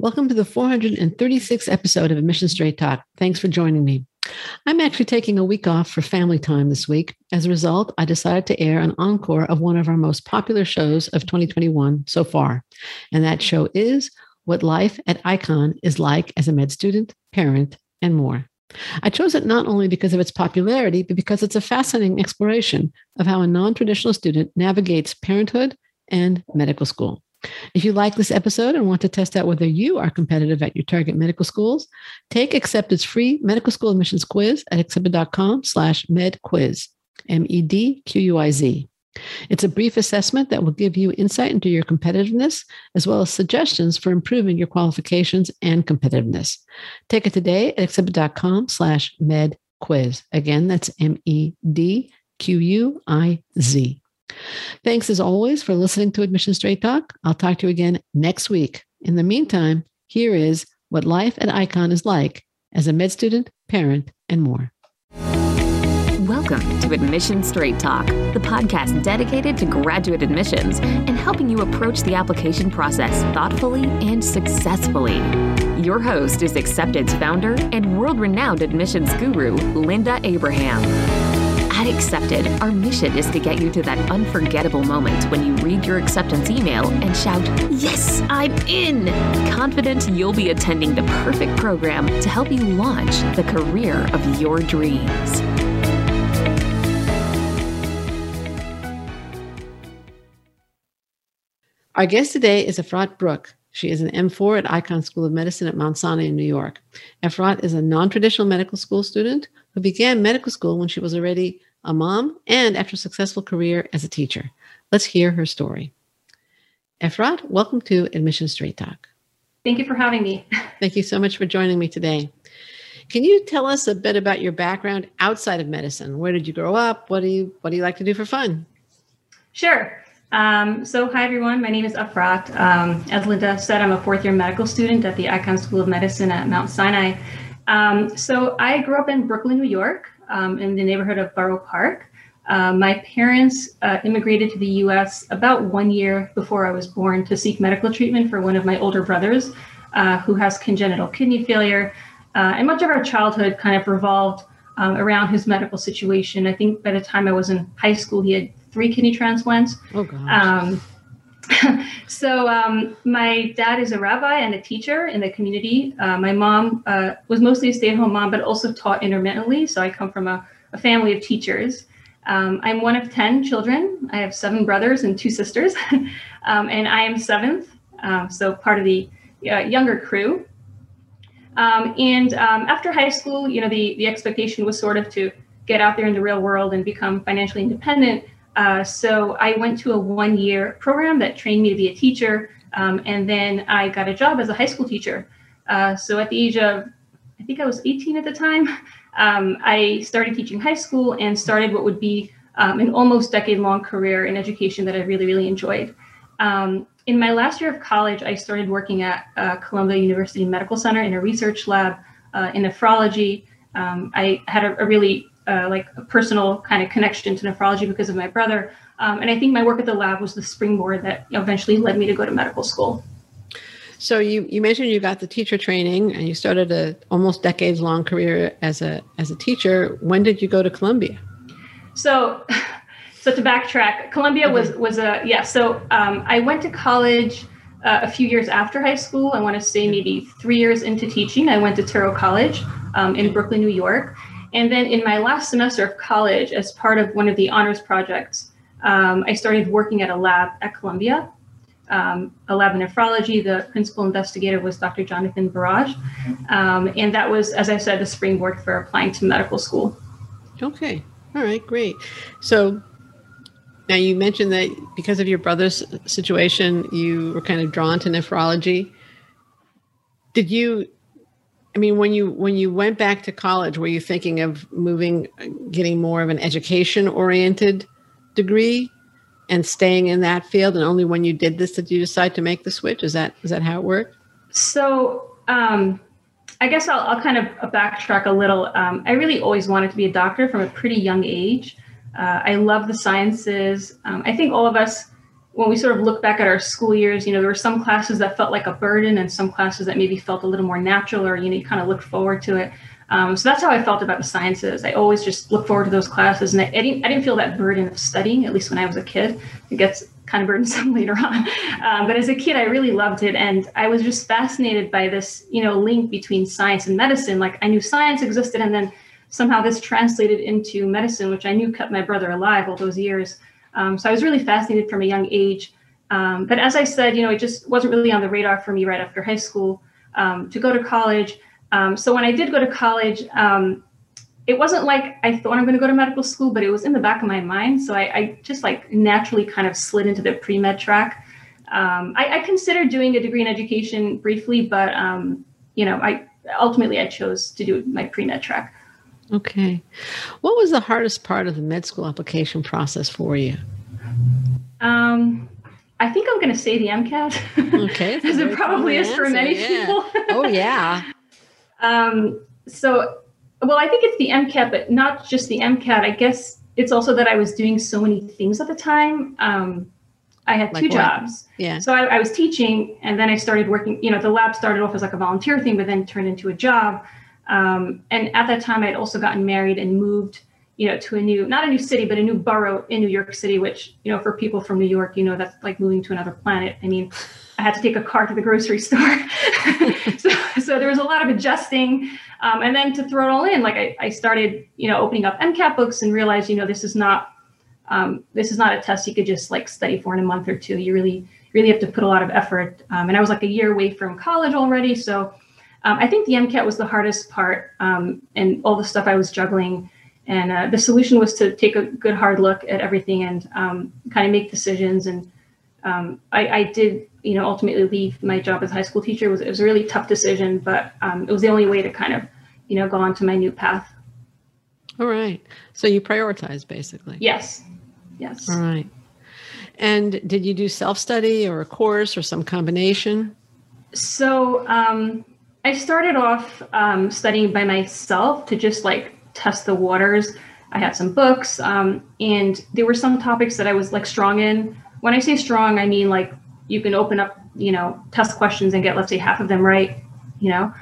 Welcome to the 436th episode of Admission Straight Talk. Thanks for joining me. I'm actually taking a week off for family time this week. As a result, I decided to air an encore of one of our most popular shows of 2021 so far. And that show is What Life at Icahn is Like as a Med Student, Parent, and More. I chose it not only because of its popularity, but because it's a fascinating exploration of how a non traditional student navigates parenthood and medical school. If you like this episode and want to test out whether you are competitive at your target medical schools, take Accepted's free medical school admissions quiz at accepted.com slash medquiz, M-E-D-Q-U-I-Z. It's a brief assessment that will give you insight into your competitiveness, as well as suggestions for improving your qualifications and competitiveness. Take it today at accepted.com slash medquiz. Again, that's M-E-D-Q-U-I-Z. Thanks as always for listening to Admission Straight Talk. I'll talk to you again next week. In the meantime, here is what life at Icahn is like as a med student, parent, and more. Welcome to Admission Straight Talk, the podcast dedicated to graduate admissions and helping you approach the application process thoughtfully and successfully. Your host is Accepted's founder and world renowned admissions guru, Linda Abraham. At Accepted, our mission is to get you to that unforgettable moment when you read your acceptance email and shout, Yes, I'm in! Confident you'll be attending the perfect program to help you launch the career of your dreams. Our guest today is Efrat Brook. She is an M4 at Icahn School of Medicine at Mount Sinai in New York. Efrat is a non traditional medical school student who began medical school when she was already a mom, and after a successful career as a teacher. Let's hear her story. Efrat, welcome to Admission Straight Talk. Thank you for having me. Thank you so much for joining me today. Can you tell us a bit about your background outside of medicine? Where did you grow up? What do you What do you like to do for fun? Sure. Um, so, hi everyone. My name is Efrat. Um, as Linda said, I'm a fourth year medical student at the Icahn School of Medicine at Mount Sinai. Um, so, I grew up in Brooklyn, New York um, in the neighborhood of Borough Park. Uh, my parents uh, immigrated to the US about one year before I was born to seek medical treatment for one of my older brothers uh, who has congenital kidney failure. Uh, and much of our childhood kind of revolved um, around his medical situation. I think by the time I was in high school, he had three kidney transplants. Oh, gosh. Um, so um, my dad is a rabbi and a teacher in the community. Uh, my mom uh, was mostly a stay-at-home mom, but also taught intermittently. So I come from a, a family of teachers. Um, I'm one of 10 children. I have seven brothers and two sisters, um, and I am seventh, um, so part of the uh, younger crew. Um, and um, after high school, you know, the, the expectation was sort of to get out there in the real world and become financially independent. Uh, so I went to a one year program that trained me to be a teacher. Um, and then I got a job as a high school teacher. Uh, so at the age of, I think I was 18 at the time, um, I started teaching high school and started what would be um, an almost decade long career in education that I really, really enjoyed. Um, in my last year of college, I started working at uh, Columbia University Medical Center in a research lab uh, in nephrology. Um, I had a, a really uh, like a personal kind of connection to nephrology because of my brother. Um, and I think my work at the lab was the springboard that eventually led me to go to medical school. So you, you mentioned you got the teacher training and you started a almost decades long career as a as a teacher. When did you go to Columbia? So, so to backtrack, Columbia mm-hmm. was was a yeah. So um, I went to college uh, a few years after high school. I want to say maybe three years into teaching. I went to Touro College um, in Brooklyn, New York, and then in my last semester of college, as part of one of the honors projects, um, I started working at a lab at Columbia, um, a lab in nephrology. The principal investigator was Dr. Jonathan Barasch. Um, and that was, as I said, the springboard for applying to medical school. Okay. All right, great. So now you mentioned that because of your brother's situation, you were kind of drawn to nephrology. Did you I mean, when you when you went back to college, were you thinking of moving, getting more of an education oriented degree, and staying in that field? And only when you did this did you decide to make the switch? Is that is that how it worked? So, um, I guess I'll, I'll kind of backtrack a little. Um, I really always wanted to be a doctor from a pretty young age. Uh, I love the sciences. Um, I think all of us when we sort of look back at our school years, you know, there were some classes that felt like a burden and some classes that maybe felt a little more natural or, you know, you kind of looked forward to it. Um, so that's how I felt about the sciences. I always just look forward to those classes, and I, I, didn't I didn't feel that burden of studying. At least when I was a kid, it gets kind of burdensome later on. Um, but as a kid, I really loved it, and I was just fascinated by this, you know, link between science and medicine. Like I knew science existed, and then somehow this translated into medicine, which I knew kept my brother alive all those years. Um, so I was really fascinated from a young age. Um, but as I said, you know, it just wasn't really on the radar for me right after high school um, to go to college. Um, so when I did go to college, um, it wasn't like I thought I'm going to go to medical school, but it was in the back of my mind. So I, I just like naturally kind of slid into the pre med track. Um, I, I, considered doing a degree in education briefly, but you know, I ultimately I chose to do my pre med track. Okay, what was the hardest part of the med school application process for you? Um, I think I'm going to say the MCAT. Okay, as it probably is for many yeah. people. oh yeah. Um, so, well, I think it's the MCAT, but not just the MCAT. I guess it's also that I was doing so many things at the time. Um, I had Like two what? jobs. Yeah. So I, I was teaching, and then I started working. You know, the lab started off as like a volunteer thing, but then turned into a job. Um, and at that time, I'd also gotten married and moved, you know, to a new, not a new city, but a new borough in New York City. Which, you know, for people from New York, you know, that's like moving to another planet. I mean, I had to take a car to the grocery store, so, so there was a lot of adjusting. Um, and then to throw it all in, like I, I started, you know, opening up MCAT books and realized, you know, this is not um, this is not a test you could just like study for in a month or two. You really, really have to put a lot of effort. Um, and I was like a year away from college already. So um, I think the MCAT was the hardest part um, and all the stuff I was juggling. And uh, the solution was to take a good hard look at everything and um, kind of make decisions. And um, I, I did, you know, ultimately leave my job as a high school teacher. It was, it was a really tough decision, but um, it was the only way to kind of, you know, go on to my new path. All right. So you prioritize basically. Yes. Yes. All right. And did you do self study or a course or some combination? So um, I started off um, studying by myself to just like test the waters. I had some books, um, and there were some topics that I was like strong in. When I say strong, I mean like you can open up, you know, test questions and get let's say half of them right, you know.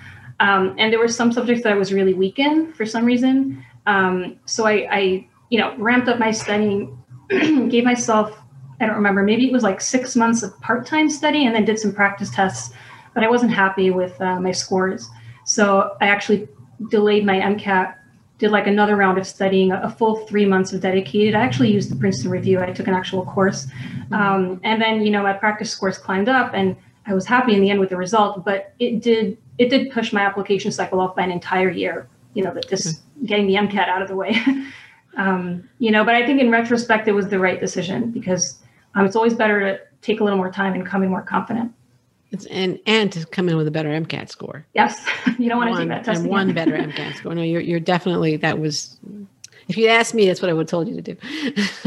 Um, and there were some subjects that I was really weak in for some reason. Um, so I, I, you know, ramped up my studying, gave myself, I don't remember, maybe it was like six months of part-time study, and then did some practice tests but I wasn't happy with uh, my scores. So I actually delayed my MCAT, did like another round of studying, a, full three months of dedicated. I actually used the Princeton Review. I took an actual course. Um, and then, you know, my practice scores climbed up and I was happy in the end with the result, but it did, it did push my application cycle off by an entire year, you know, that this getting the MCAT out of the way. um, you know, but I think in retrospect, it was the right decision because um, it's always better to take a little more time and come in more confident. It's, and and to come in with a better MCAT score. Yes, you don't want to one, take that test and again. one better MCAT score. No, you're you're definitely that was. If you asked me, that's what I would have told you to do.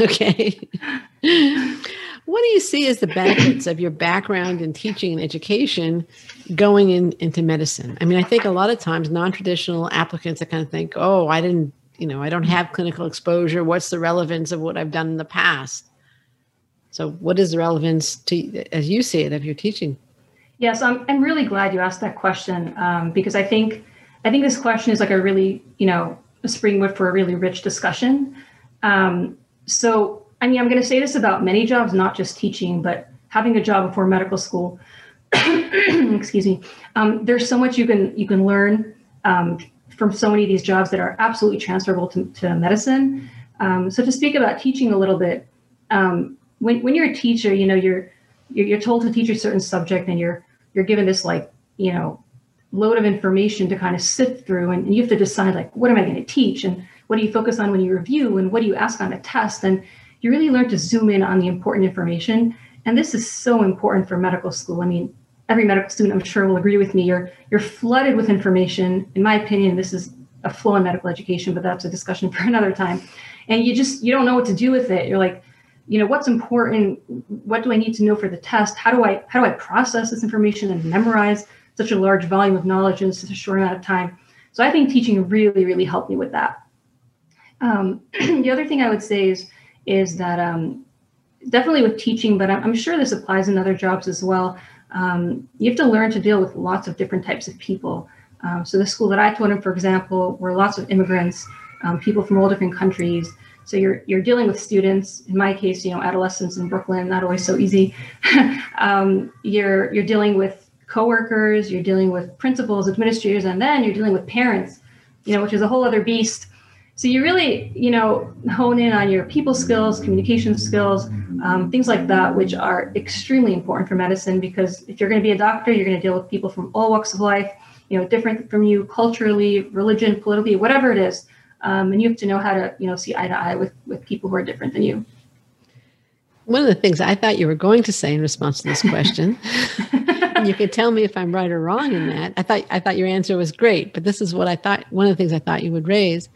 okay. what do you see as the benefits of your background in teaching and education going in, into medicine? I mean, I think a lot of times non-traditional applicants that kind of think, "Oh, I didn't, you know, I don't have clinical exposure. What's the relevance of what I've done in the past?" So, what is the relevance to, as you see it, of your teaching? Yes, I'm, I'm really glad you asked that question um, because I think I think this question is like a really you know a springboard for a really rich discussion. Um, so I mean I'm going to say this about many jobs, not just teaching, but having a job before medical school. excuse me. Um, there's so much you can you can learn um, from so many of these jobs that are absolutely transferable to, to medicine. Um, so to speak about teaching a little bit, um, when when you're a teacher, you know you're you're, you're told to teach a certain subject and you're you're given this like you know load of information to kind of sift through and, you have to decide like what am i going to teach and what do you focus on when you review and what do you ask on a test and you really learn to zoom in on the important information. And this is so important for medical school. I mean every medical student i'm sure will agree with me. You're you're flooded with information. In my opinion this is a flaw in medical education but that's a discussion for another time. And you just you don't know what to do with it. You're like you know what's important what do i need to know for the test how do i how do i process this information and memorize such a large volume of knowledge in such a short amount of time so i think teaching really really helped me with that um, the other thing i would say is is that um, definitely with teaching, but I'm, I'm sure this applies in other jobs as well. Um, you have to learn to deal with lots of different types of people. Um, so the school that I taught in, for example, were lots of immigrants, um, people from all different countries. So you're you're dealing with students. In my case, you know, adolescents in Brooklyn, not always so easy. um, you're you're dealing with coworkers, you're dealing with principals, administrators, and then you're dealing with parents. You know, which is a whole other beast. So you really, you know, hone in on your people skills, communication skills, um, things like that, which are extremely important for medicine. Because if you're going to be a doctor, you're going to deal with people from all walks of life. You know, different from you culturally, religion, politically, whatever it is um, and you have to know how to you know see eye to eye with with people who are different than you. One of the things i thought you were going to say in response to this question and you can tell me if i'm right or wrong in that i thought i thought your answer was great but this is what i thought one of the things i thought you would raise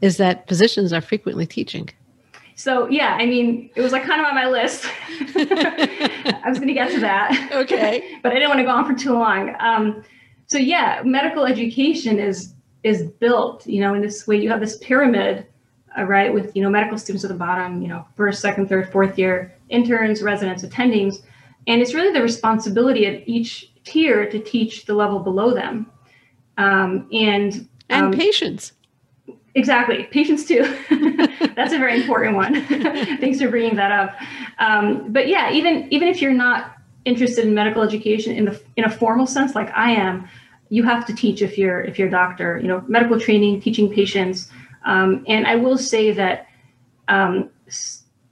is that physicians are frequently teaching. So yeah i mean it was like kind of on my list. I was going to get to that. Okay. But i didn't want to go on for too long. Um, so yeah medical education is is built, you know, in this way. You have this pyramid, uh, right, with you know medical students at the bottom, you know, first, second, third, fourth year interns, residents, attendings, and it's really the responsibility of each tier to teach the level below them, um, and and um, patients. Exactly, patients too. That's a very important one. Thanks for bringing that up. Um, but yeah, even even if you're not interested in medical education in the in a formal sense, like I am, you have to teach if you're if you're a doctor you know medical training teaching patients. Um, and i will say that um,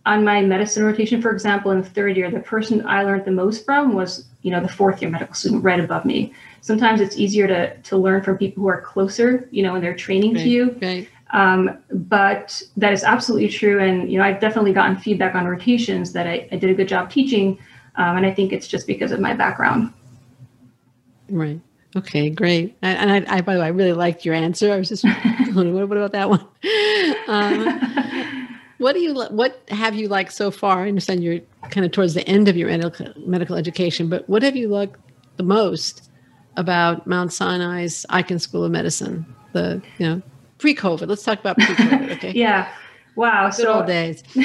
on my medicine rotation for example in the third year the person i learned the most from was you know the fourth year medical student right above me. Sometimes it's easier to to learn from people who are closer you know in their training right, to you. right. Um, but that is absolutely true. And you know i've definitely gotten feedback on rotations that i, I did a good job teaching um, and i think it's just because of my background. Right Okay, great. And I, I, by the way, I really liked your answer. I was just, what about that one? Um, what do you, what have you liked so far? I understand you're kind of towards the end of your medical, medical education, but what have you liked the most about Mount Sinai's Icahn School of Medicine? The, you know, pre-COVID. Let's talk about pre-COVID. Okay. yeah. Wow. Good so old days.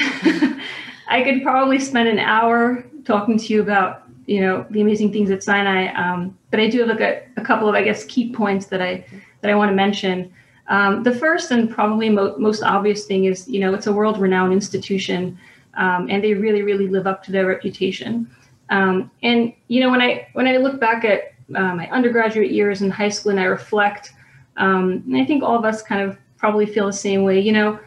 I could probably spend an hour talking to you about you know the amazing things at Sinai. Um, but I do look at a couple of I guess key points that I that I want to mention. Um, the first and probably mo- most obvious thing is you know it's a world renowned institution, um, and they really really live up to their reputation. Um, and you know when I when I look back at uh, my undergraduate years in high school and I reflect, um, and I think all of us kind of probably feel the same way. You know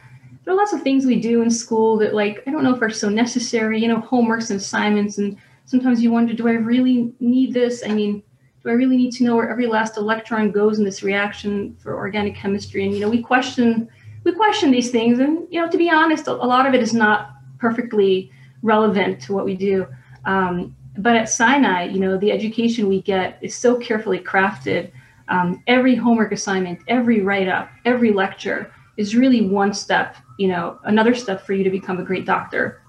there are lots of things we do in school that like i don't know if are so necessary you know homeworks and assignments and sometimes you wonder, do I really need this? I mean, do I really need to know where every last electron goes in this reaction for organic chemistry? And you know, we question we question these things, and you know, to be honest, a, lot of it is not perfectly relevant to what we do. Um, but at Sinai, you know, the education we get is so carefully crafted. Um, every homework assignment, every write up, every lecture is really one step, you know, another step for you to become a great doctor.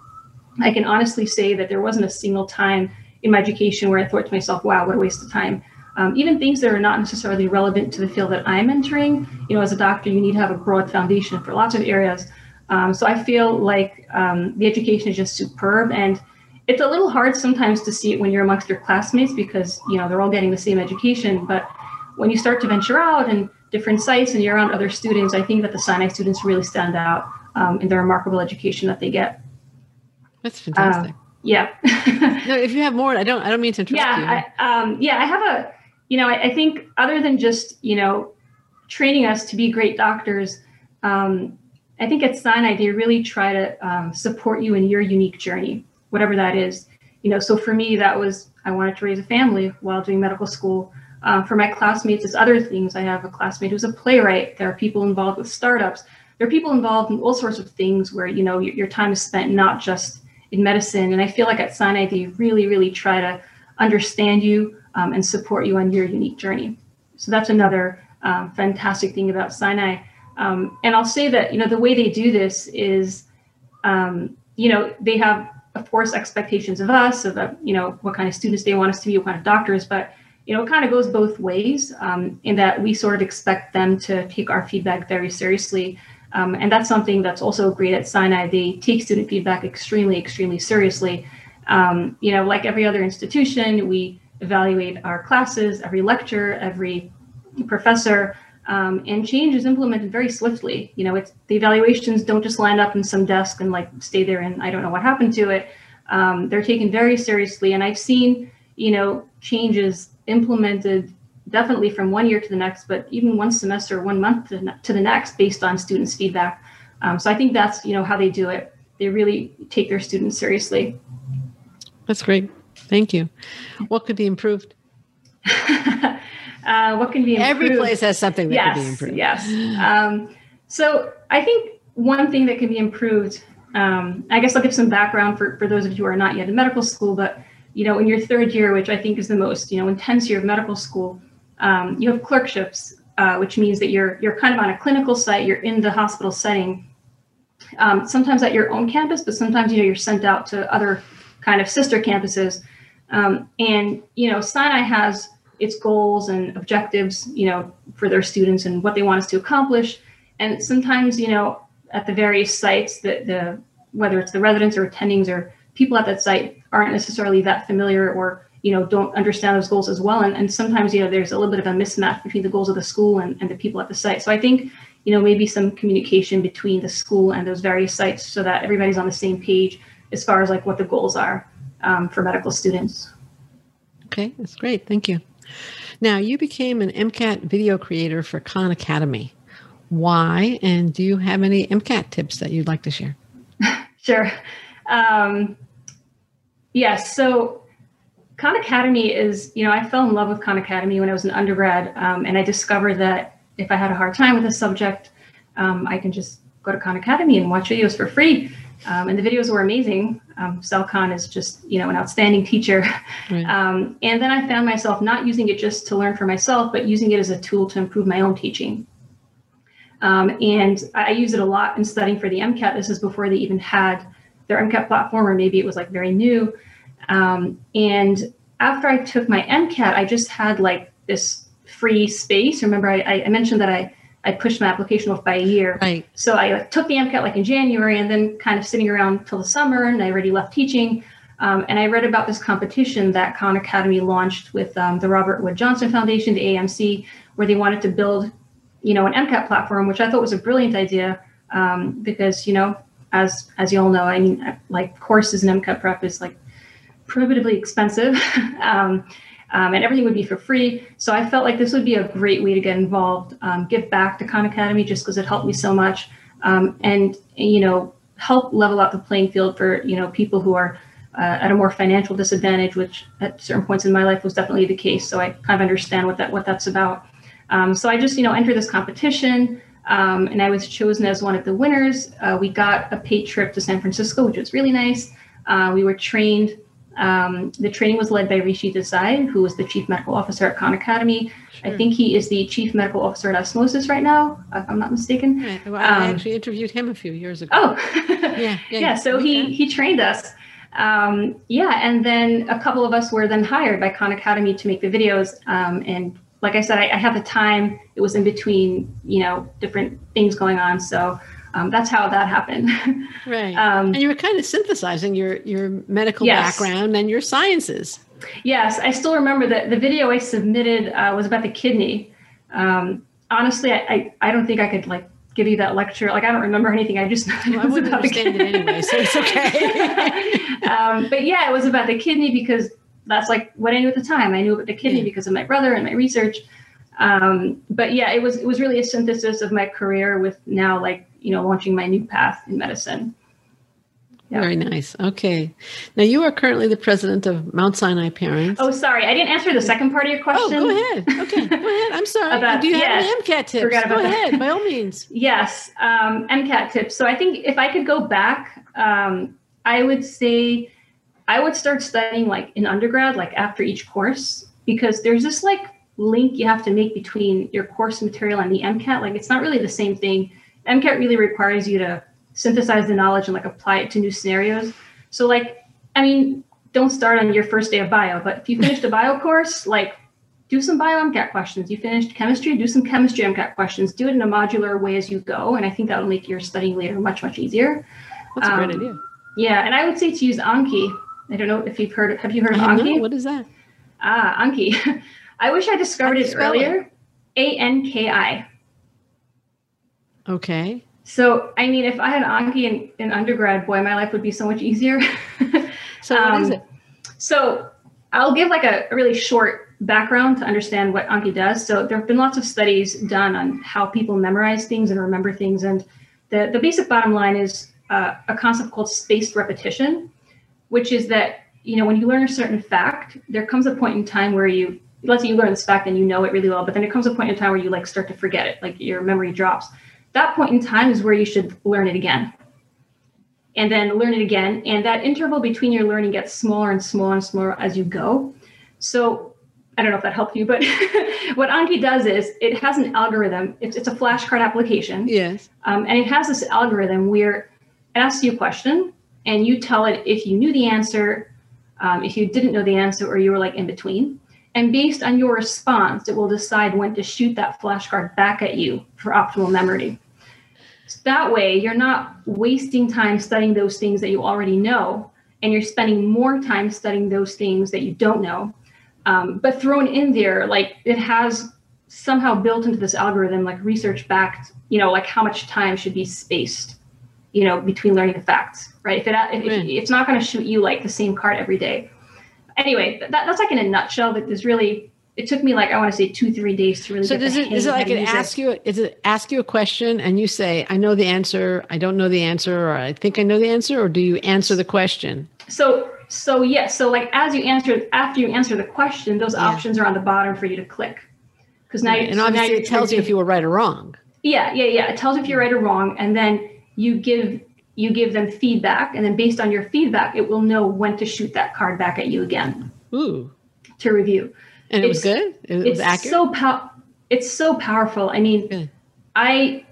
I can honestly say that there wasn't a single time in my education where I thought to myself, wow, what a waste of time. Um, even things that are not necessarily relevant to the field that I'm entering, you know, as a doctor, you need to have a broad foundation for lots of areas. Um, so I feel like um, the education is just superb. And it's a little hard sometimes to see it when you're amongst your classmates because, you know, they're all getting the same education. But when you start to venture out and different sites and you're around other students, I think that the Sinai students really stand out um, in the remarkable education that they get. That's fantastic. Um, yeah. no, if you have more, I don't. I don't mean to interrupt yeah, you. I, um, yeah, I have a. You know, I, I, think other than just you know training us to be great doctors, um, I think at Sinai they really try to um, support you in your unique journey, whatever that is. You know, so for me that was I wanted to raise a family while doing medical school. Uh, for my classmates, it's other things. I have a classmate who's a playwright. There are people involved with startups. There are people involved in all sorts of things where you know your, your time is spent not just in medicine. And I feel like at Sinai, they really, really try to understand you um, and support you on your unique journey. So that's another um, fantastic thing about Sinai. Um, and I'll say that, you know, the way they do this is, um, you know, they have, of course, expectations of us, of, uh, you know, what kind of students they want us to be, what kind of doctors, but, you know, it kind of goes both ways um, in that we sort of expect them to take our feedback very seriously Um, and that's something that's also great at Sinai. They take student feedback extremely, extremely seriously. Um, you know, like every other institution, we evaluate our classes, every lecture, every professor, um, and change is implemented very swiftly. You know, it's the evaluations don't just line up in some desk and like stay there and I don't know what happened to it. Um, they're taken very seriously, and I've seen you know changes implemented definitely from one year to the next, but even one semester, one month to, the next, based on students' feedback. Um, so I think that's you know how they do it. They really take their students seriously. That's great. Thank you. What could be improved? uh, what can be improved? Every place has something that yes, can be improved. Yes. Um, so I think one thing that can be improved. Um, I guess I'll give some background for, for those of you who are not yet in medical school, but you know, in your third year, which I think is the most you know intense year of medical school, um, you have clerkships, uh, which means that you're you're kind of on a clinical site. You're in the hospital setting. Um, sometimes at your own campus, but sometimes you know you're sent out to other kind of sister campuses. Um, and you know, Sinai has its goals and objectives, you know, for their students and what they want us to accomplish. And sometimes, you know, at the various sites, that the whether it's the residents or attendings or people at that site aren't necessarily that familiar or you know don't understand those goals as well. And, and sometimes you know there's a little bit of a mismatch between the goals of the school and, and the people at the site. So i think you know maybe some communication between the school and those various sites so that everybody's on the same page as far as like what the goals are um, for medical students. Okay that's great. Thank you. Now you became an mcat video creator for khan academy. Why? And do you have any mcat tips that you'd like to share? Sure. Um, yes. So Khan Academy is, you know, I fell in love with Khan Academy when I was an undergrad, um, and I discovered that if I had a hard time with a subject, um, I can just go to Khan Academy and watch videos for free. Um, and the videos were amazing. Um, Sal Khan is just, you know, an outstanding teacher. Right. Um, and then I found myself not using it just to learn for myself, but using it as a tool to improve my own teaching. Um, and I use it a lot in studying for the MCAT. This is before they even had their MCAT platform, or maybe it was like very new. Um, and after I took my MCAT, I just had like this free space. Remember, I, I mentioned that I, I pushed my application off by a year. Right. So I took the MCAT like in January and then kind of sitting around till the summer and I already left teaching. Um, and I read about this competition that Khan Academy launched with um, the Robert Wood Johnson Foundation, the AAMC, where they wanted to build, you know, an MCAT platform, which I thought was a brilliant idea um, because, you know, as as you all know, I mean, like courses in MCAT prep is like prohibitively expensive. um, um, and everything would be for free. So I felt like this would be a great way to get involved, um, give back to Khan Academy just because it helped me so much, um, and you know help level out the playing field for you know people who are uh, at a more financial disadvantage, which at certain points in my life was definitely the case. So I kind of understand what that what that's about. Um, so I just you know entered this competition. Um, and I was chosen as one of the winners. Uh, we got a paid trip to San Francisco, which was really nice. Uh, we were trained um, the training was led by Rishi Desai, who was the chief medical officer at Khan Academy. Sure. I think he is the chief medical officer at Osmosis right now, if I'm not mistaken. Right. Well, I um, actually interviewed him a few years ago. Oh, yeah, yeah, yeah. So okay. he he trained us. Um, yeah, and then a couple of us were then hired by Khan Academy to make the videos. Um, and like I said, I, I had the time. It was in between, you know, different things going on. So um, that's how that happened. right. Um, and you were kind of synthesizing your your medical yes. background and your sciences. Yes, I still remember that the video I submitted uh, was about the kidney. Um, honestly, I, I, I don't think I could like give you that lecture. Like I don't remember anything. I just well, I wouldn't understand it anyway, so it's okay. um, but yeah, it was about the kidney because that's like what I knew at the time. I knew about the kidney yeah. because of my brother and my research. Um, but yeah, it was it was really a synthesis of my career with now like you know, launching my new path in medicine. Yeah. Very nice. Okay. Now you are currently the president of Mount Sinai Parents. Oh, sorry. I didn't answer the second part of your question. Oh, go ahead. Okay. Go ahead. I'm sorry. About, Do you yes, have any MCAT tips? Go that. ahead, by all means. Yes. Um, MCAT tips. So I think if I could go back, um, I would say I would start studying like in undergrad, like after each course, because there's this like link you have to make between your course material and the MCAT. Like it's not really the same thing MCAT really requires you to synthesize the knowledge and like apply it to new scenarios. So like, I mean, don't start on your first day of bio, but if you finished a bio course, like do some bio MCAT questions. You finished chemistry, do some chemistry MCAT questions. Do it in a modular way as you go, and I think that will make your studying later much much easier. That's um, a great um, idea. Yeah, and I would say to use Anki. I don't know if you've heard. Have you heard of Anki? What is that? Ah, Anki. I wish I discovered it earlier. A N K I. Okay. So, I mean, if I had Anki in, in undergrad, boy, my life would be so much easier. so, um, what is um, it? So, I'll give like a, a really short background to understand what Anki does. So, there have been lots of studies done on how people memorize things and remember things. And the, the basic bottom line is uh, a concept called spaced repetition, which is that, you know, when you learn a certain fact, there comes a point in time where you let's say you learn this fact and you know it really well, but then it comes a point in time where you like start to forget it, like your memory drops. That point in time is where you should learn it again. And then learn it again. And that interval between your learning gets smaller and smaller and smaller as you go. So I don't know if that helped you, but what Anki does is it has an algorithm. It's, it's a flashcard application. Yes. Um, and it has this algorithm where it asks you a question and you tell it if you knew the answer, um, if you didn't know the answer, or you were like in between. And based on your response, it will decide when to shoot that flashcard back at you for optimal memory. So that way, you're not wasting time studying those things that you already know, and you're spending more time studying those things that you don't know. Um, but thrown in there, like it has somehow built into this algorithm, like research backed, you know, like how much time should be spaced, you know, between learning the facts, right? If it if, if it's not going to shoot you like the same card every day anyway, that, that's like in a nutshell. That there's really it took me like I want to say two three days to really. So does it is it like it ask it. you is it ask you a question and you say I know the answer I don't know the answer or I think I know the answer or do you answer the question? So so yes so like as you answer after you answer the question those yeah. options are on the bottom for you to click because now right. and so obviously it tells you if you were right or wrong. Yeah yeah yeah it tells you if you're right or wrong and then you give you give them feedback, and then based on your feedback, it will know when to shoot that card back at you again. Ooh. To review. And it was good. It was it's accurate. So pow- it's so powerful. I mean, good. I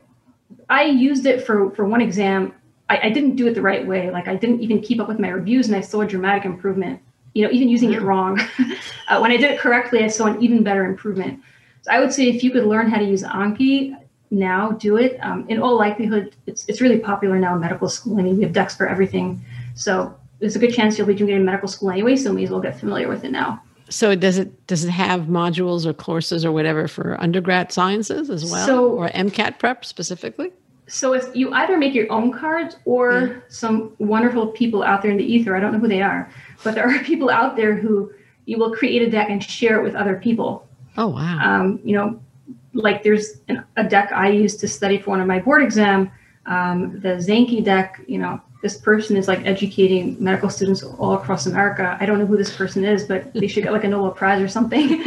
I used it for for one exam. I, I, didn't do it the right way. Like I didn't even keep up with my reviews, and I saw a dramatic improvement. You know, even using it wrong. uh, when I did it correctly, I saw an even better improvement. So I would say if you could learn how to use Anki, now do it. Um, in all likelihood, it's, it's really popular now in medical school. I mean, we have decks for everything. So there's a good chance you'll be doing it in medical school anyway, so may as well get familiar with it now. So does it does it have modules or courses or whatever for undergrad sciences as well, so, or MCAT prep specifically? So if you either make your own cards or some wonderful people out there in the ether, I don't know who they are, but there are people out there who you will create a deck and share it with other people. Oh wow! Um, you know, like there's an, a deck I used to study for one of my board exam, um, the Zanki deck, you know, this person is like educating medical students all across America. I don't know who this person is, but they should get like a Nobel Prize or something.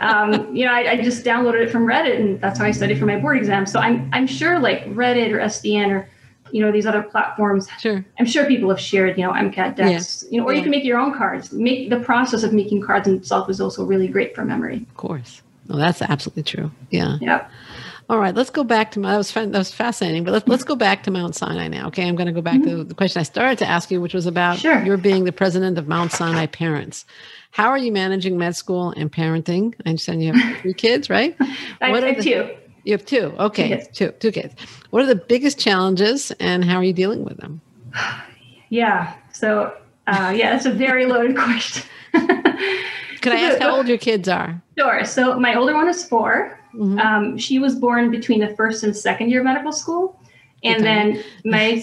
um, you know, I, I, just downloaded it from Reddit, and that's how I studied for my board exam. So I'm I'm sure like Reddit or SDN or you know these other platforms. Sure. I'm sure people have shared you know MCAT decks. Yeah. You know, or yeah. you can make your own cards. Make the process of making cards in itself is also really great for memory. Of course. No, that's absolutely true. Yeah. Yeah. All right, let's go back to my, that was fun, that was fascinating, but let's let's go back to Mount Sinai now. Okay, I'm going to go back mm-hmm. to the question I started to ask you, which was about sure. your being the president of Mount Sinai Parents. How are you managing med school and parenting? I understand you have three kids, right? I what have the, two. You have two. Okay, two, two, two kids. What are the biggest challenges, and how are you dealing with them? Yeah. So, uh, yeah, that's a very loaded question. Can I ask how old your kids are? Sure. So my older one is 4 mm-hmm. um, she was born between the first and second year of medical school. And then my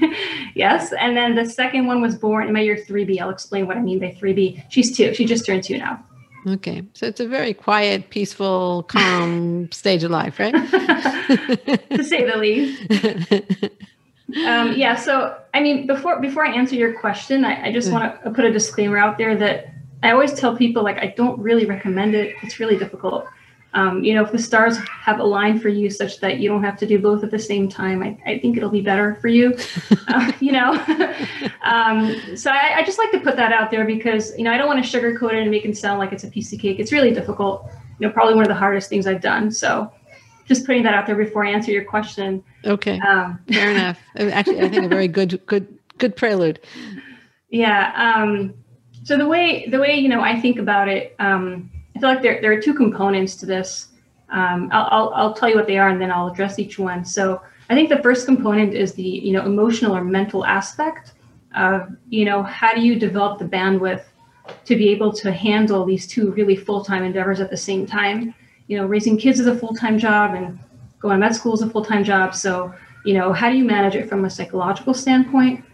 yes, and then the second one was born in my year 3B. I'll explain what I mean by 3B. She's two. She just turned two now. Okay. So it's a very quiet, peaceful, calm stage of life, right? to say the least. Um, yeah. So, I mean, before before I answer your question, I, I just want to put a disclaimer out there that I always tell people like I don't really recommend it. It's really difficult. Um, you know, if the stars have aligned for you such that you don't have to do both at the same time, I, I think it'll be better for you. uh, you know, um, so I, I, just like to put that out there because you know I don't want to sugarcoat it and make it sound like it's a piece of cake. It's really difficult. You know, probably one of the hardest things I've done. So just putting that out there before I answer your question. Okay, um, fair enough. Actually, I think a very good, good, good prelude. Yeah. Um, so the way the way you know I think about it, um, I feel like there, there are two components to this. Um, I'll, I'll, I'll tell you what they are and then I'll address each one. So I think the first component is the you know emotional or mental aspect of you know how do you develop the bandwidth to be able to handle these two really full-time endeavors at the same time. You know, raising kids is a full-time job and going to med school is a full-time job. So you know how do you manage it from a psychological standpoint?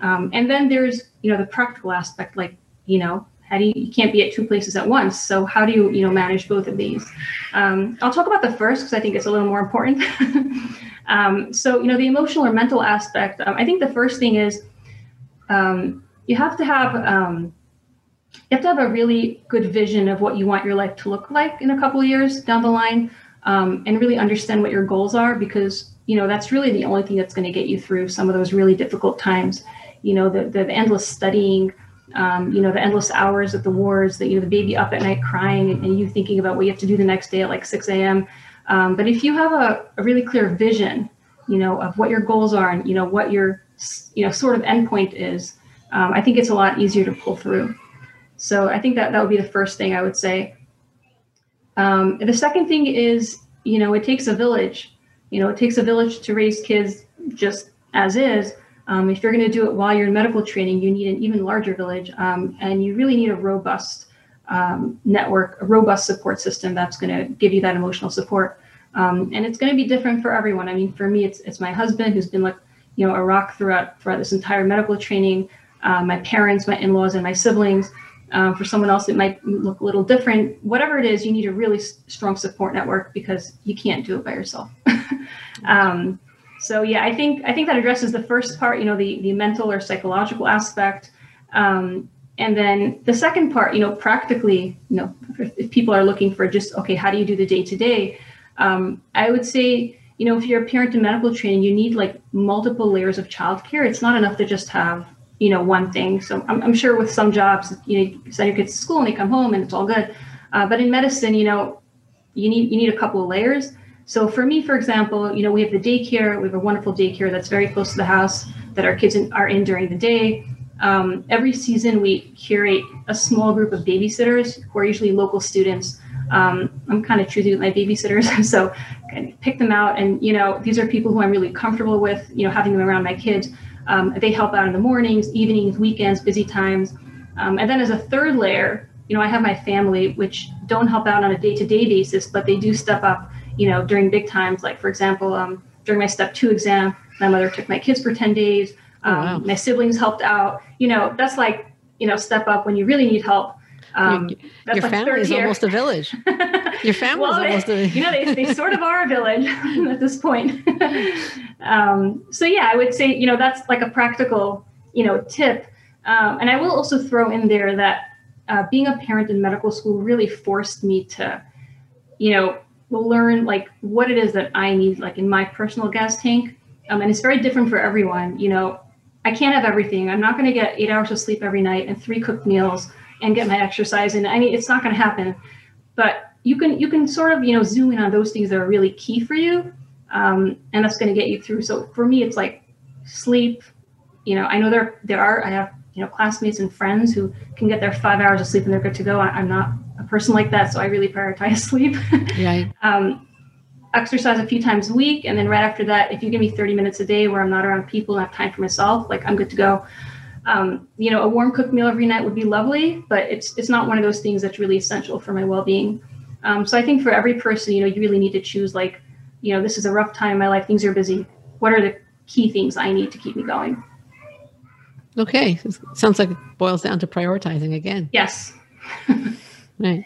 Um, and then there's you know the practical aspect, like you know how do you, you can't be at two places at once. So how do you you know manage both of these? Um, i'll talk about the first because i think it's a little more important. Um, so you know the emotional or mental aspect um, i think the first thing is um, you have to have um, you have to have a really good vision of what you want your life to look like in a couple of years down the line um, and really understand what your goals are because you know that's really the only thing that's going to get you through some of those really difficult times. You know the, the endless studying um, you know, the endless hours at the wards, that you know, the baby up at night crying, and, you thinking about what you have to do the next day at like 6 a.m. Um, but if you have a, a, really clear vision, you know, of what your goals are and you know what your you know sort of endpoint is, um, I think it's a lot easier to pull through. So I think that that would be the first thing I would say. Um, the second thing is, you know, it takes a village. You know, it takes a village to raise kids just as is. Um, if you're going to do it while you're in medical training, you need an even larger village, um, and you really need a robust um, network, a robust support system that's going to give you that emotional support. Um, and it's going to be different for everyone. I mean, for me, it's it's my husband who's been like, you know, a rock throughout throughout this entire medical training. Uh, my parents, my in-laws, and my siblings. Um, for someone else, it might look a little different. Whatever it is, you need a really strong support network because you can't do it by yourself. um, so yeah, I think I think that addresses the first part, you know, the the mental or psychological aspect. Um, and then the second part, you know, practically, you know, if people are looking for just okay, how do you do the day to day? I would say, you know, if you're a parent in medical training, you need like multiple layers of childcare. It's not enough to just have, you know, one thing. So I'm, I'm sure with some jobs, you know, you send your kids to school and they come home and it's all good. Uh, but in medicine, you know, you need you need a couple of layers. So for me, for example, you know, we have the daycare. We have a wonderful daycare that's very close to the house that our kids are in during the day. Um, every season, we curate a small group of babysitters who are usually local students. Um, I'm kind of choosy with my babysitters, so I pick them out. And you know, these are people who I'm really comfortable with. You know, having them around my kids. Um, they help out in the mornings, evenings, weekends, busy times. Um, and then as a third layer, you know, I have my family, which don't help out on a day-to-day basis, but they do step up you know, during big times, like for example, um, during my step two exam, my mother took my kids for 10 days. Oh, um, oh, wow. My siblings helped out. You know, that's like, you know, step up when you really need help. Um, your, your like family is almost a village. Your family well, is almost a you know they, they sort of are a village at this point. um, so yeah, I would say you know that's like a practical you know tip. Um, and I will also throw in there that uh, being a parent in medical school really forced me to, you know, will learn like what it is that I need, like in my personal gas tank. Um, and it's very different for everyone. You know, I can't have everything. I'm not going to get eight hours of sleep every night and three cooked meals and get my exercise. And I mean, it's not going to happen. But you can you can sort of you know zoom in on those things that are really key for you, um, and that's going to get you through. So for me, it's like sleep. You know, I know there there are I have you know classmates and friends who can get their five hours of sleep and they're good to go. I, I'm not a person like that, so I really prioritize sleep. Right. um, exercise a few times a week, and then right after that, if you give me 30 minutes a day where I'm not around people and have time for myself, like I'm good to go. Um, you know, a warm cooked meal every night would be lovely, but it's it's not one of those things that's really essential for my well-being. Um, so I think for every person, you know, you really need to choose like, you know, this is a rough time in my life. Things are busy. What are the key things I need to keep me going? Okay, sounds like it boils down to prioritizing again. Yes. right.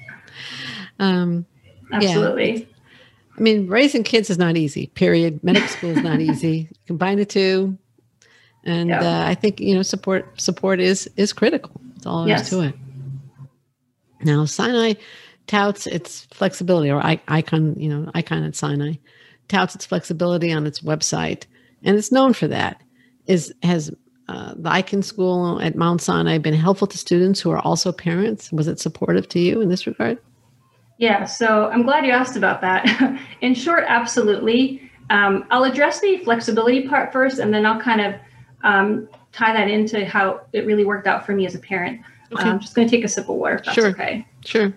Um, Absolutely. Yeah. I mean, raising kids is not easy. Period. Medical school is not easy. Combine the two, and yeah. uh, I think you know support support is is critical. It's all there yes. is to it. Now, Sinai touts its flexibility, or Icahn, you know, Icahn at Sinai touts its flexibility on its website, and it's known for that. Is has uh, the Icahn School at Mount Sinai been helpful to students who are also parents? Was it supportive to you in this regard? Yeah, so I'm glad you asked about that. in short, absolutely. Um, I'll address the flexibility part first, and then I'll kind of um, tie that into how it really worked out for me as a parent. Um, okay. I'm just going to take a sip of water sure. okay. Sure.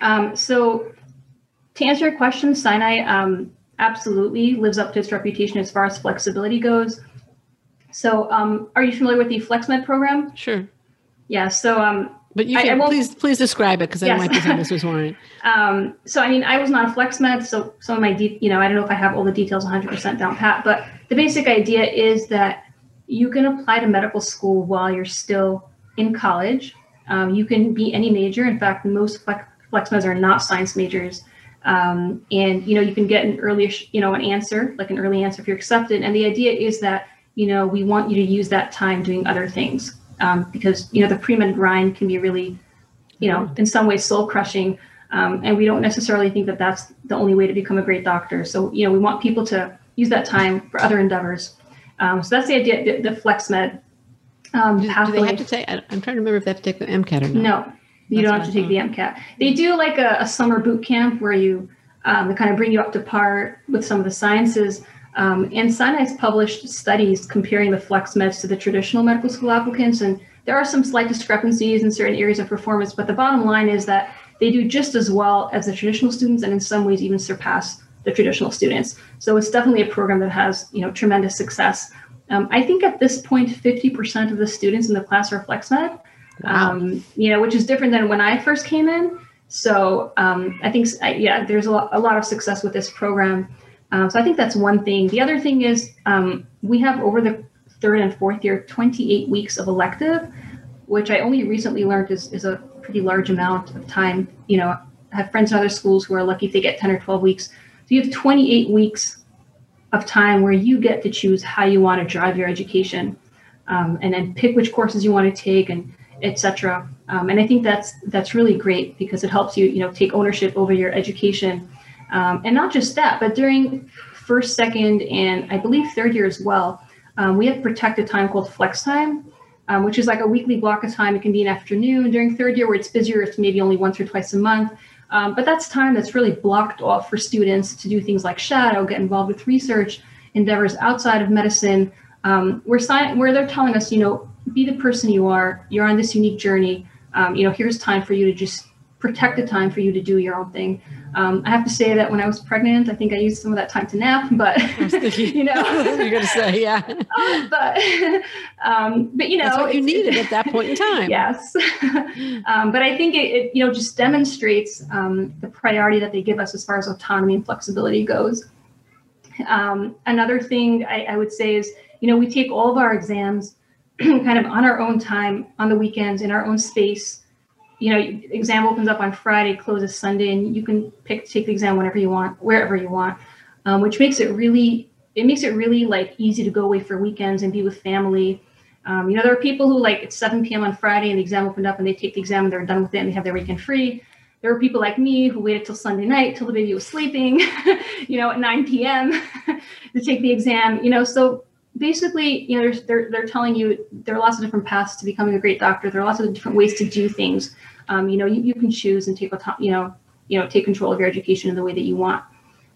Um, so, to answer your question, Sinai um, absolutely lives up to its reputation as far as flexibility goes. So um, are you familiar with the FlexMed program? Sure. Yeah. So um, but you can I, I please please describe it because yes. I might be some listeners weren't. um, so I mean, I was not a FlexMed, so some of my de- you know I don't know if I have all the details 100% down pat, but the basic idea is that you can apply to medical school while you're still in college. Um, you can be any major. In fact, most flex, FlexMeds are not science majors. Um, and you know you can get an early you know an answer like an early answer if you're accepted and the idea is that you know we want you to use that time doing other things um, because you know the pre-med grind can be really, you know, in some ways soul crushing, um, and we don't necessarily think that that's the only way to become a great doctor. So you know, we want people to use that time for other endeavors. Um, so that's the idea. The, the FlexMed um, do, do, they have to take? I'm trying to remember if they have to take the MCAT or not. No, you that's don't have to take the MCAT. They do like a, a summer boot camp where you um, they kind of bring you up to par with some of the sciences. Um, and Sinai's published studies comparing the FlexMeds to the traditional medical school applicants, and there are some slight discrepancies in certain areas of performance, but the bottom line is that they do just as well as the traditional students and in some ways even surpass the traditional students. So it's definitely a program that has you know tremendous success. Um, I think at this point, 50% of the students in the class are FlexMed, um, you know, which is different than when I first came in. So um, I think, yeah, there's a lot, a lot of success with this program. Um, so I think that's one thing. The other thing is um, we have over the third and fourth year 28 weeks of elective, which I only recently learned is, is a pretty large amount of time. You know, I have friends in other schools who are lucky if they get 10 or 12 weeks. So you have 28 weeks of time where you get to choose how you want to drive your education um, and then pick which courses you want to take and etc. Um, and I think that's that's really great because it helps you you know take ownership over your education um, and not just that, but during first, second, and I believe third year as well, um, we have protected time called flex time, um, which is like a weekly block of time. It can be an afternoon. During third year, where it's busier, it's maybe only once or twice a month. Um, but that's time that's really blocked off for students to do things like shadow, get involved with research endeavors outside of medicine, um, where, sci- where they're telling us, you know, be the person you are. You're on this unique journey. Um, you know, here's time for you to just protect the time for you to do your own thing. Um, I have to say that when I was pregnant, I think I used some of that time to nap, but you know, you're going to say, yeah, uh, but, um, but you know, that's what you needed at that point in time. yes. um, but I think it, it, you know, just demonstrates um, the priority that they give us as far as autonomy and flexibility goes. Um, another thing I, I would say is, you know, we take all of our exams kind of on our own time on the weekends in our own space you know, exam opens up on Friday, closes Sunday, and you can pick take the exam whenever you want, wherever you want, um, which makes it really it makes it really like easy to go away for weekends and be with family. Um, you know, there are people who like it's 7 p.m. on Friday and the exam opened up and they take the exam and they're done with it and they have their weekend free. There are people like me who waited till Sunday night till the baby was sleeping, you know, at 9 p.m. to take the exam. You know, so basically, you know, they're, they're telling you there are lots of different paths to becoming a great doctor. There are lots of different ways to do things. Um, you know, you, you can choose and take, you know, you know, take control of your education in the way that you want.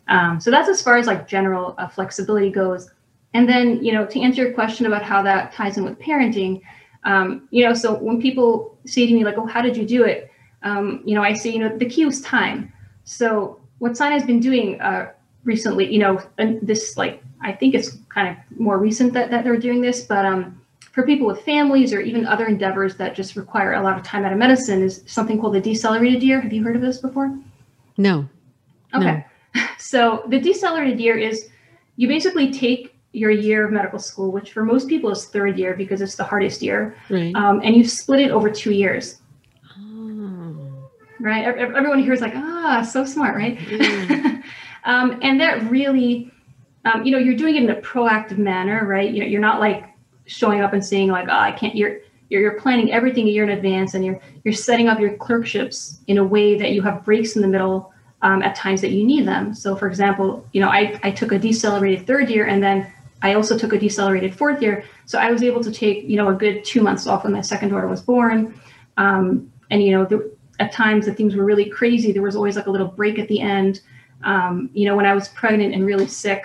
Um, so that's as far as like general uh, flexibility goes. And then, you know, to answer your question about how that ties in with parenting, um, you know, so when people say to me like, "Oh, how did you do it?" Um, you know, I say, you know, the key was time. So what Sinai has been doing uh, recently, you know, and this like I think it's kind of more recent that, that they're doing this, but um, for people with families or even other endeavors that just require a lot of time out of medicine is something called the decelerated year. Have you heard of this before? No. Okay. No. So the decelerated year is you basically take your year of medical school, which for most people is third year because it's the hardest year, right. um, and you split it over two years. Oh. Right. Everyone here is like, ah, so smart, right? Mm. um, and that really um, you know, you're doing it in a proactive manner, right? You know, you're not like showing up and saying like, oh, I can't. You're you're, you're planning everything a year in advance, and you're you're setting up your clerkships in a way that you have breaks in the middle um, at times that you need them. So, for example, you know, I I took a decelerated third year, and then I also took a decelerated fourth year. So I was able to take you know a good two months off when my second daughter was born, um, and you know. At times the things were really crazy. There was always like a little break at the end. Um, you know, when I was pregnant and really sick,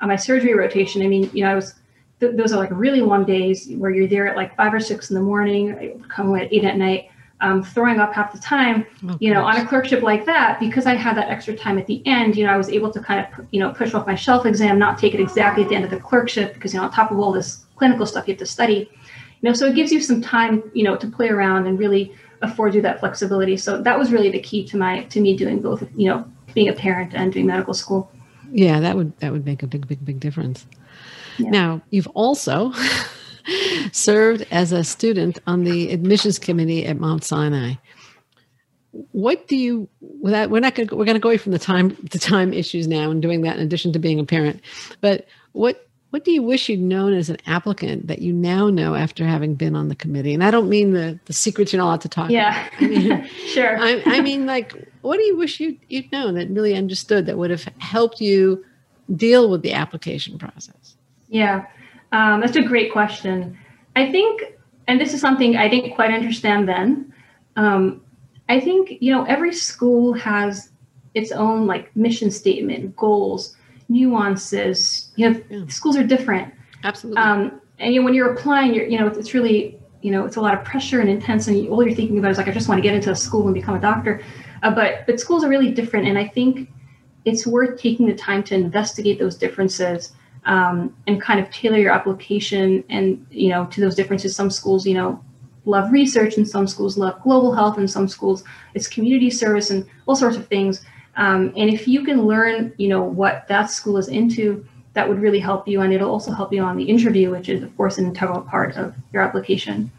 on my surgery rotation, I mean, you know, I was th- those are like really long days where you're there at like five or six in the morning, come at eight at night. um, throwing up half the time, oh, you know, gosh. on a clerkship like that, because I had that extra time at the end, you know, I was able to kind of, you know, push off my shelf exam, not take it exactly at the end of the clerkship, because, you know, on top of all this clinical stuff you have to study, you know, so it gives you some time, you know, to play around and really afford you that flexibility. So that was really the key to my, to me doing both, you know, being a parent and doing medical school. Yeah, that would, that would make a big, big, big difference. Yeah. Now, you've also served as a student on the admissions committee at Mount Sinai. What do you without we're not going we're going to go away from the time the time issues now and doing that in addition to being a parent. But what what do you wish you'd known as an applicant that you now know after having been on the committee? And I don't mean the, the secrets you're not allowed to talk yeah. about. I mean, sure. I, I, mean, like, what do you wish you'd, you'd known that really understood that would have helped you deal with the application process? Yeah, um, that's a great question. I think, and this is something I didn't quite understand then. Um, I think, you know, every school has its own like mission statement, goals, nuances. You know, yeah. schools are different. Absolutely. Um, and you know, when you're applying, you're, you know, it's, it's really, you know, it's a lot of pressure and intense, and all you're thinking about is like, I just want to get into a school and become a doctor. Uh, but but schools are really different, and I think it's worth taking the time to investigate those differences um, and kind of tailor your application and you know to those differences. Some schools you know love research and some schools love global health and some schools it's community service and all sorts of things. Um, and if you can learn you know what that school is into that would really help you and it'll also help you on the interview which is of course an integral part of your application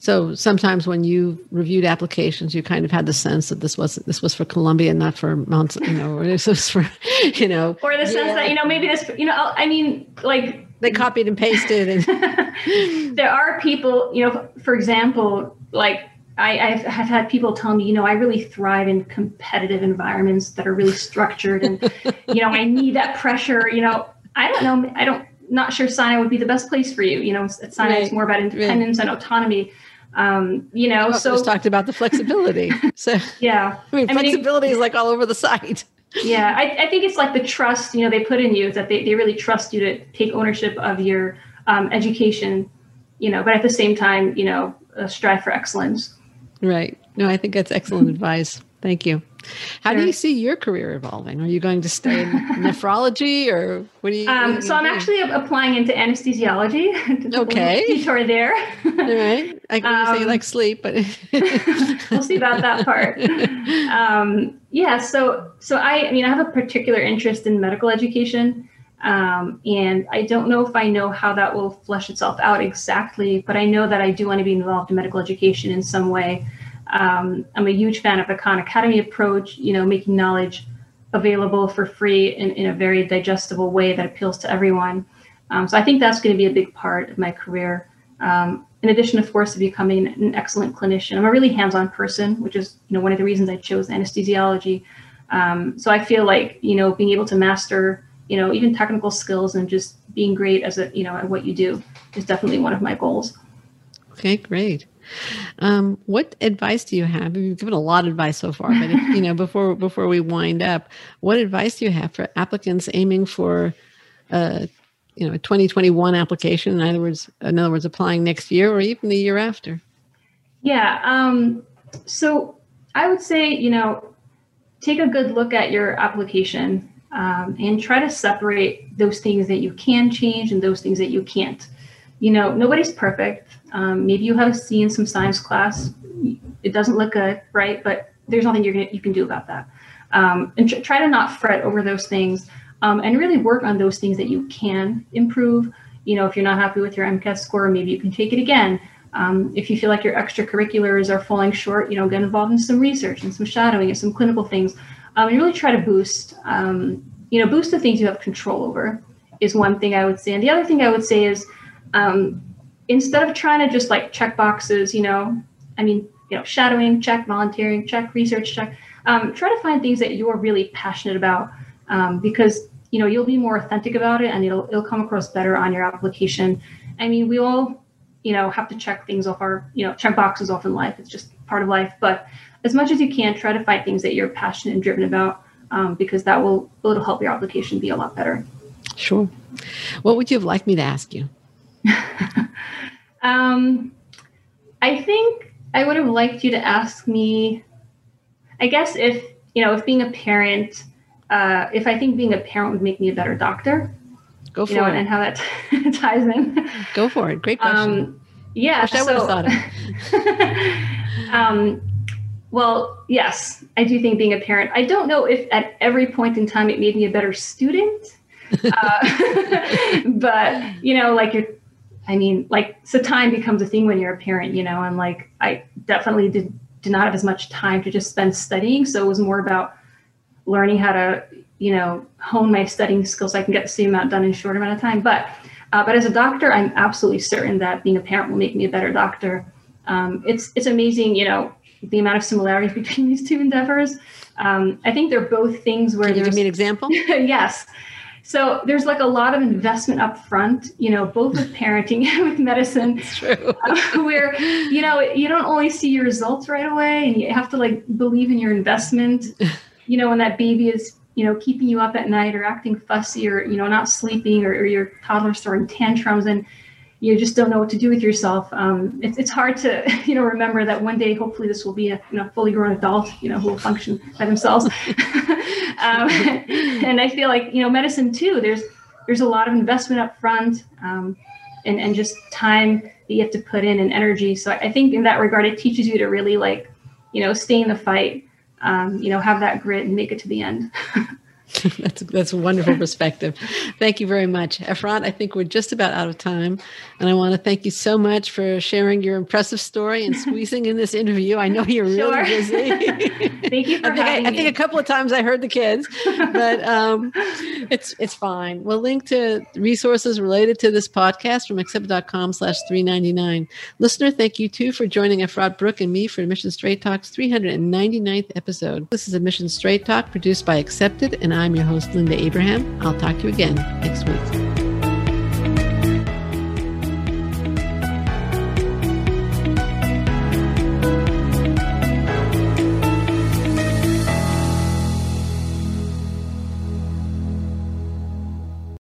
so sometimes when you reviewed applications, you kind of had the sense that this was this was for Columbia, not for Mount, you know, or this was for, you know, or the sense yeah. that you know maybe this, you know, I mean, like they copied and pasted, and there are people, you know, for example, like I, I have had people tell me, you know, I really thrive in competitive environments that are really structured, and you know, I need that pressure. You know, I don't know, I don't not sure Sinai would be the best place for you. You know, at Sinai right. it's more about independence right. and autonomy um, you know, well, so just talked about the flexibility. So yeah, I mean, flexibility mean, is like all over the site. yeah, I, I, think it's like the trust you know they put in you that they, they really trust you to take ownership of your um, education, you know, but at the same time, you know, uh, strive for excellence. Right. No, I think that's excellent advice. Thank you. How sure. do you see your career evolving? Are you going to stay in nephrology or what do you? Um, so I'm actually applying into anesthesiology. okay. Detour there. All right. I can um, say you like sleep, but we'll see about that part. Um, yeah. So so I, I mean I have a particular interest in medical education. Um, and I don't know if I know how that will flesh itself out exactly, but I know that I do want to be involved in medical education in some way. Um, I'm a huge fan of the Khan Academy approach, you know, making knowledge available for free in, in a very digestible way that appeals to everyone. Um, so I think that's going to be a big part of my career. Um, in addition, of course, to becoming an excellent clinician, I'm a really hands-on person, which is you know one of the reasons I chose anesthesiology. Um, so I feel like you know being able to master you know even technical skills and just being great as a you know at what you do is definitely one of my goals. Okay, great. Um, what advice do you have? You've given a lot of advice so far, but if, you know, before before we wind up, what advice do you have for applicants aiming for, uh, you know, a 2021 application? In other words, in other words, applying next year or even the year after. Yeah. Um, so I would say, you know, take a good look at your application um, and try to separate those things that you can change and those things that you can't. You know, nobody's perfect um, maybe you have in some science class. It doesn't look good, right? But there's nothing you're gonna, you can do about that. Um, and tr- try to not fret over those things um, and really work on those things that you can improve. You know, if you're not happy with your MCAT score, maybe you can take it again. Um, if you feel like your extracurriculars are falling short, you know, get involved in some research and some shadowing and some clinical things. Um, and really try to boost, um, you know, boost the things you have control over is one thing I would say. And the other thing I would say is um, instead of trying to just like check boxes, you know, I mean, you know, shadowing, check, volunteering, check, research, check, um, try to find things that you're really passionate about um, because, you know, you'll be more authentic about it and it'll, it'll come across better on your application. I mean, we all, you know, have to check things off our, you know, check boxes off in life. It's just part of life. But as much as you can, try to find things that you're passionate and driven about um, because that will, it'll help your application be a lot better. Sure. What would you have liked me to ask you? um, I think I would have liked you to ask me. I guess if you know, if being a parent, uh, if I think being a parent would make me a better doctor. Go for you know, it. And how that ties in. Go for it. Great question. Um, yeah. I would have thought of it. um, well, yes, I do think being a parent. I don't know if at every point in time it made me a better student, uh, but you know, like you're. I mean, like so time becomes a thing when you're a parent, you know, and like I definitely did did not have as much time to just spend studying, so it was more about learning how to, you know, hone my studying skills so I can get the same amount done in a short amount of time. But uh, but as a doctor, I'm absolutely certain that being a parent will make me a better doctor. Um, it's it's amazing, you know, the amount of similarities between these two endeavors. Um, I think they're both things where Can you give me an example? yes. So there's like a lot of investment up front, you know, both with parenting and with medicine. True. uh, where, you know, you don't only see your results right away and you have to like believe in your investment. You know, when that baby is, you know, keeping you up at night or acting fussy or, you know, not sleeping or, or your toddler's throwing tantrums and you just don't know what to do with yourself. Um, it's, it's hard to, you know, remember that one day, hopefully this will be a, you know, fully grown adult, you know, who will function by themselves. um, and I feel like, you know, medicine too, there's, there's a lot of investment up front um, and, and just time that you have to put in and energy. So I think in that regard, it teaches you to really like, you know, stay in the fight, um, you know, have that grit and make it to the end. that's that's a wonderful perspective. Thank you very much, Efrat. I think we're just about out of time, and I want to thank you so much for sharing your impressive story and squeezing in this interview. I know you're Sure. really busy. Thank you for I think, I, I think a couple of times I heard the kids, but um, it's it's fine. We'll link to resources related to this podcast from accepted.com slash 399. Listener, thank you too for joining Efrat Brook and me for Admissions Straight Talk's 399th episode. This is Admissions Straight Talk produced by Accepted, and I'm your host, Linda Abraham. I'll talk to you again next week.